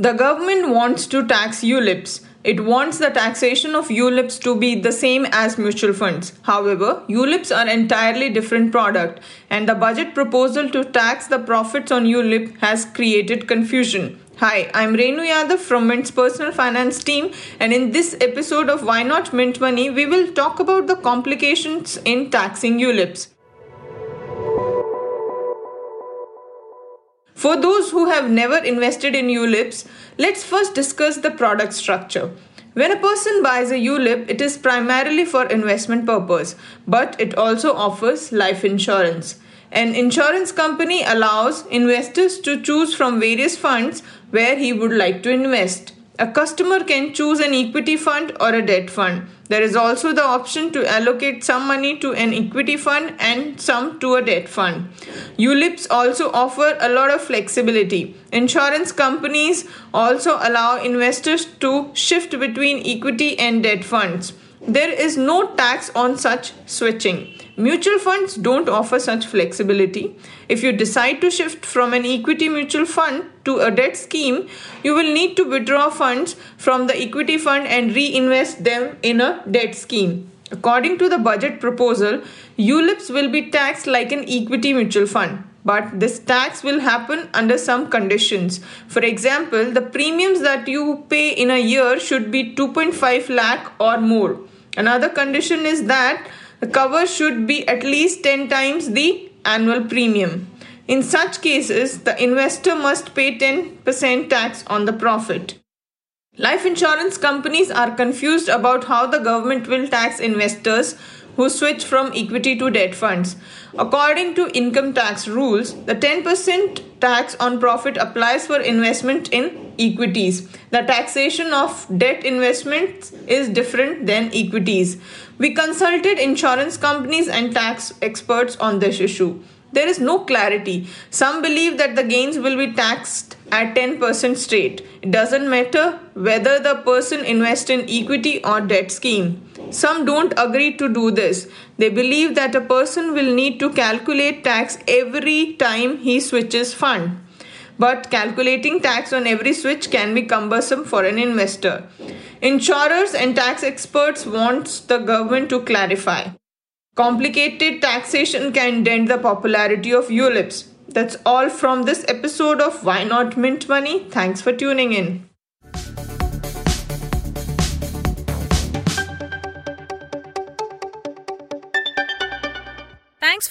The government wants to tax ULIPs. It wants the taxation of ULIPs to be the same as mutual funds. However, ULIPs are entirely different product and the budget proposal to tax the profits on ULIP has created confusion. Hi, I'm Renu Yadav from Mint's personal finance team and in this episode of Why Not Mint Money, we will talk about the complications in taxing ULIPs. For those who have never invested in ULIPs, let's first discuss the product structure. When a person buys a ULIP, it is primarily for investment purpose, but it also offers life insurance. An insurance company allows investors to choose from various funds where he would like to invest. A customer can choose an equity fund or a debt fund. There is also the option to allocate some money to an equity fund and some to a debt fund. ULIPs also offer a lot of flexibility. Insurance companies also allow investors to shift between equity and debt funds. There is no tax on such switching. Mutual funds don't offer such flexibility. If you decide to shift from an equity mutual fund to a debt scheme, you will need to withdraw funds from the equity fund and reinvest them in a debt scheme. According to the budget proposal, ULIPs will be taxed like an equity mutual fund. But this tax will happen under some conditions. For example, the premiums that you pay in a year should be 2.5 lakh or more. Another condition is that the cover should be at least 10 times the annual premium. In such cases, the investor must pay 10% tax on the profit. Life insurance companies are confused about how the government will tax investors who switch from equity to debt funds. According to income tax rules, the 10% tax on profit applies for investment in equities. The taxation of debt investments is different than equities. We consulted insurance companies and tax experts on this issue. There is no clarity. Some believe that the gains will be taxed at 10% straight. It doesn't matter whether the person invests in equity or debt scheme. Some don't agree to do this. They believe that a person will need to calculate tax every time he switches fund. But calculating tax on every switch can be cumbersome for an investor. Insurers and tax experts want the government to clarify. Complicated taxation can dent the popularity of ULIPs. That's all from this episode of Why Not Mint Money. Thanks for tuning in.